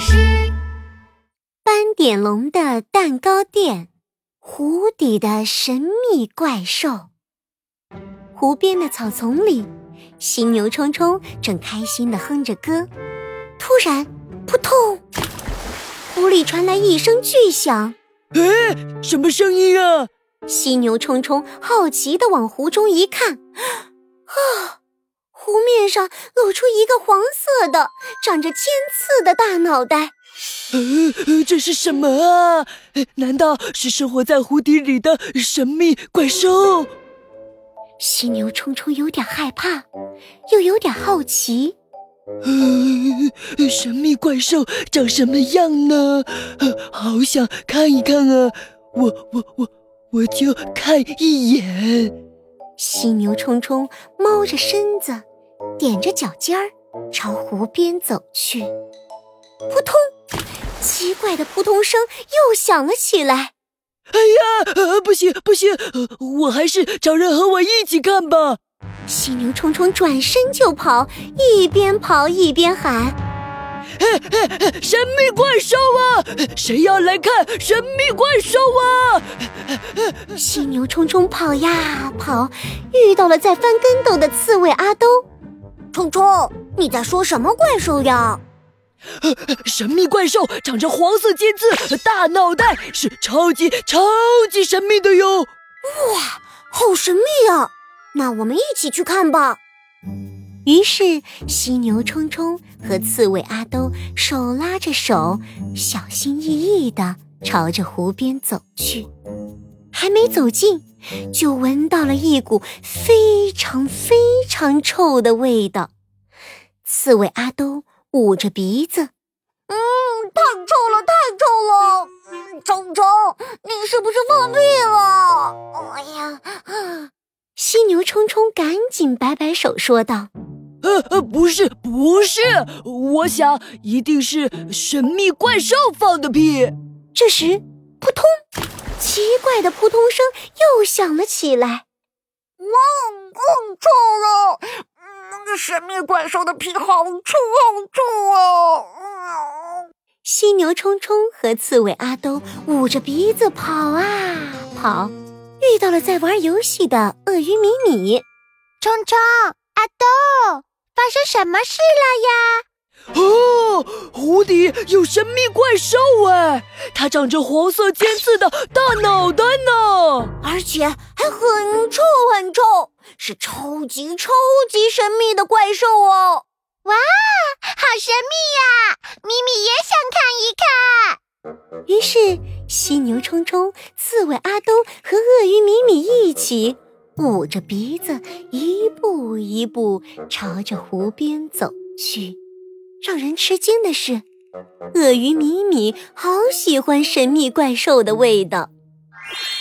师。斑点龙的蛋糕店，湖底的神秘怪兽。湖边的草丛里，犀牛冲冲正开心的哼着歌。突然，扑通！湖里传来一声巨响。哎，什么声音啊？犀牛冲冲好奇的往湖中一看，啊！湖面上露出一个黄色的、长着尖刺的大脑袋。呃，这是什么啊？难道是生活在湖底里的神秘怪兽？犀牛冲冲有点害怕，又有点好奇。呃，神秘怪兽长什么样呢？呃好想看一看啊！我我我我就看一眼。犀牛冲冲猫着身子。踮着脚尖儿朝湖边走去，扑通！奇怪的扑通声又响了起来。哎呀，呃，不行不行，我还是找人和我一起看吧。犀牛冲冲转身就跑，一边跑一边喊：“嘿嘿，神秘怪兽啊！谁要来看神秘怪兽啊？”犀牛冲冲跑呀跑，遇到了在翻跟斗的刺猬阿兜。冲冲，你在说什么怪兽呀？神秘怪兽，长着黄色尖刺，大脑袋，是超级超级神秘的哟！哇，好神秘啊！那我们一起去看吧。于是，犀牛冲冲和刺猬阿兜手拉着手，小心翼翼地朝着湖边走去。还没走近，就闻到了一股非常非常臭的味道。刺猬阿兜捂着鼻子，嗯，太臭了，太臭了！冲冲，你是不是放屁了？哎呀！犀牛冲冲赶紧摆摆手说道：“呃呃，不是，不是，我想一定是神秘怪兽放的屁。”这时，扑通！奇怪的扑通声又响了起来，哇，更臭了！那个神秘怪兽的屁好臭，好臭啊！犀牛冲冲和刺猬阿兜捂着鼻子跑啊跑，遇到了在玩游戏的鳄鱼米米。冲冲，阿兜，发生什么事了呀？哦，湖底有神秘怪兽哎，它长着黄色尖刺的大脑袋呢，而且还很臭很臭，是超级超级神秘的怪兽哦！哇，好神秘呀！咪咪也想看一看。于是，犀牛冲冲、刺猬阿东和鳄鱼米米一起捂着鼻子，一步一步朝着湖边走去。让人吃惊的是，鳄鱼米米好喜欢神秘怪兽的味道。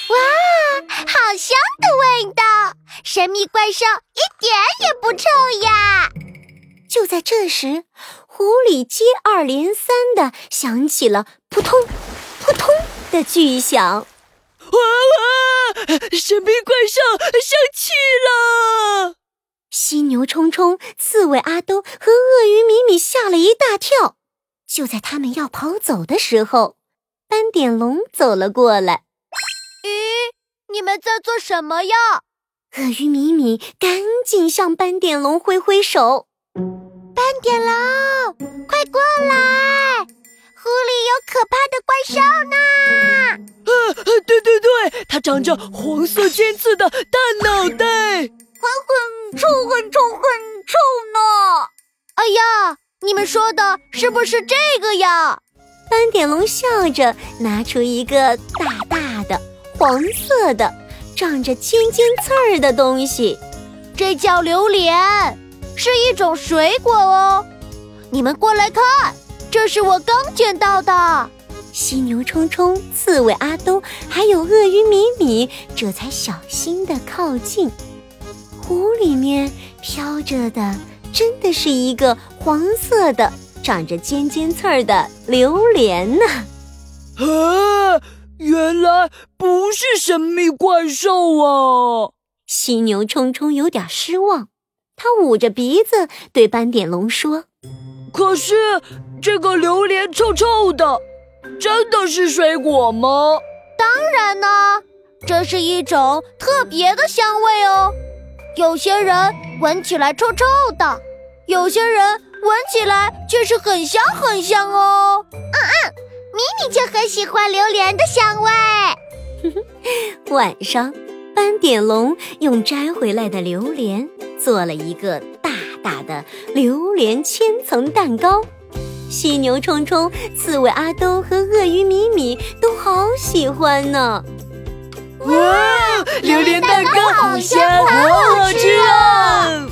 哇，好香的味道！神秘怪兽一点也不臭呀！就在这时，湖里接二连三的响起了扑通、扑通的巨响。哇哇！神秘怪兽生气了！犀牛冲冲、刺猬阿兜和鳄鱼米米吓了一大跳。就在他们要跑走的时候，斑点龙走了过来。咦，你们在做什么呀？鳄鱼米米赶紧向斑点龙挥挥手：“斑点龙，快过来！湖里有可怕的怪兽呢！”啊，对对对，它长着黄色尖刺的大脑袋。还很臭，很臭，很臭呢！哎呀，你们说的是不是这个呀？斑点龙笑着拿出一个大大的黄色的、长着尖尖刺儿的东西，这叫榴莲，是一种水果哦。你们过来看，这是我刚捡到的。犀牛冲冲、刺猬阿东还有鳄鱼米米，这才小心的靠近。湖里面飘着的，真的是一个黄色的、长着尖尖刺儿的榴莲呢！啊，原来不是神秘怪兽啊！犀牛冲冲有点失望，他捂着鼻子对斑点龙说：“可是这个榴莲臭臭的，真的是水果吗？当然呢，这是一种特别的香味哦。有些人闻起来臭臭的，有些人闻起来却是很香很香哦。嗯嗯，米米就很喜欢榴莲的香味。晚上，斑点龙用摘回来的榴莲做了一个大大的榴莲千层蛋糕，犀牛冲冲、刺猬阿兜和鳄鱼米米都好喜欢呢。哇，榴莲蛋糕好香，好好吃啊！